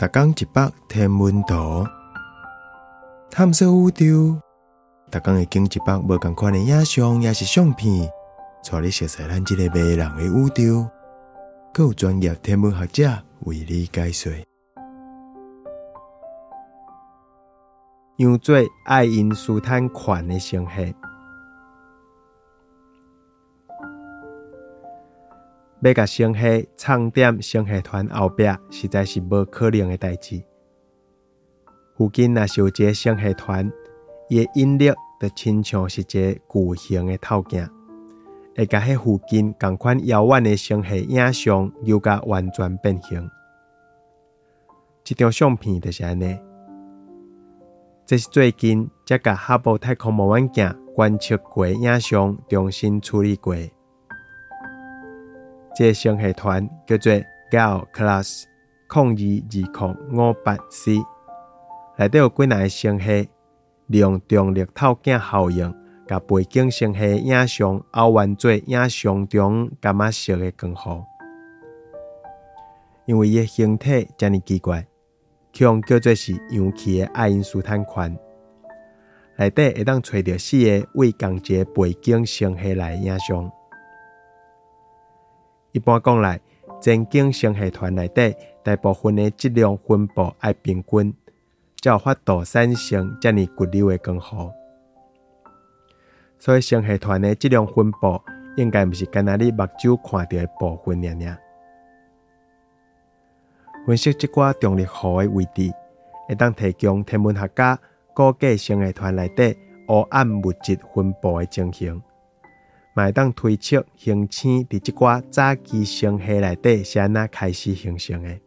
逐工一百天文图，探索宇宙。逐工会经一百无共款的影像，也是相片，带你熟悉咱即个迷人的宇宙。更有专业天文学者为你解说。用做爱因斯坦款的星系，要甲星系藏点星系团后壁，实在是无可能的代志。附近若是有一个星系团，伊的引力就亲像是一个巨型的透镜，会甲迄附近共款遥远的星系影像又甲完全变形。这张相片就是安尼。这是最近才甲哈勃太空望远镜观测过影像重新处理过。这个星系团叫做 Gal Class 零二二零五八 C，内底有几若个星系利用重力透镜效应，甲背景星系影像凹弯做影像中伽马色的光弧。因为伊的形体遮尔奇怪。用叫做是氧气的爱因斯坦环，内底会当找到四个为共一个背景星系来影像。一般讲来，前景星系团内底大部分的质量分布爱平均，才有法度产生遮尔骨溜的光弧。所以星系团的质量分布应该毋是干那你目睭看到的部分尔尔。分析即寡重力弧的位置，会当提供天文学家估计星系团内底黑暗物质分布的情形，会当推测恒星伫即寡早期星系内底是安怎开始形成诶。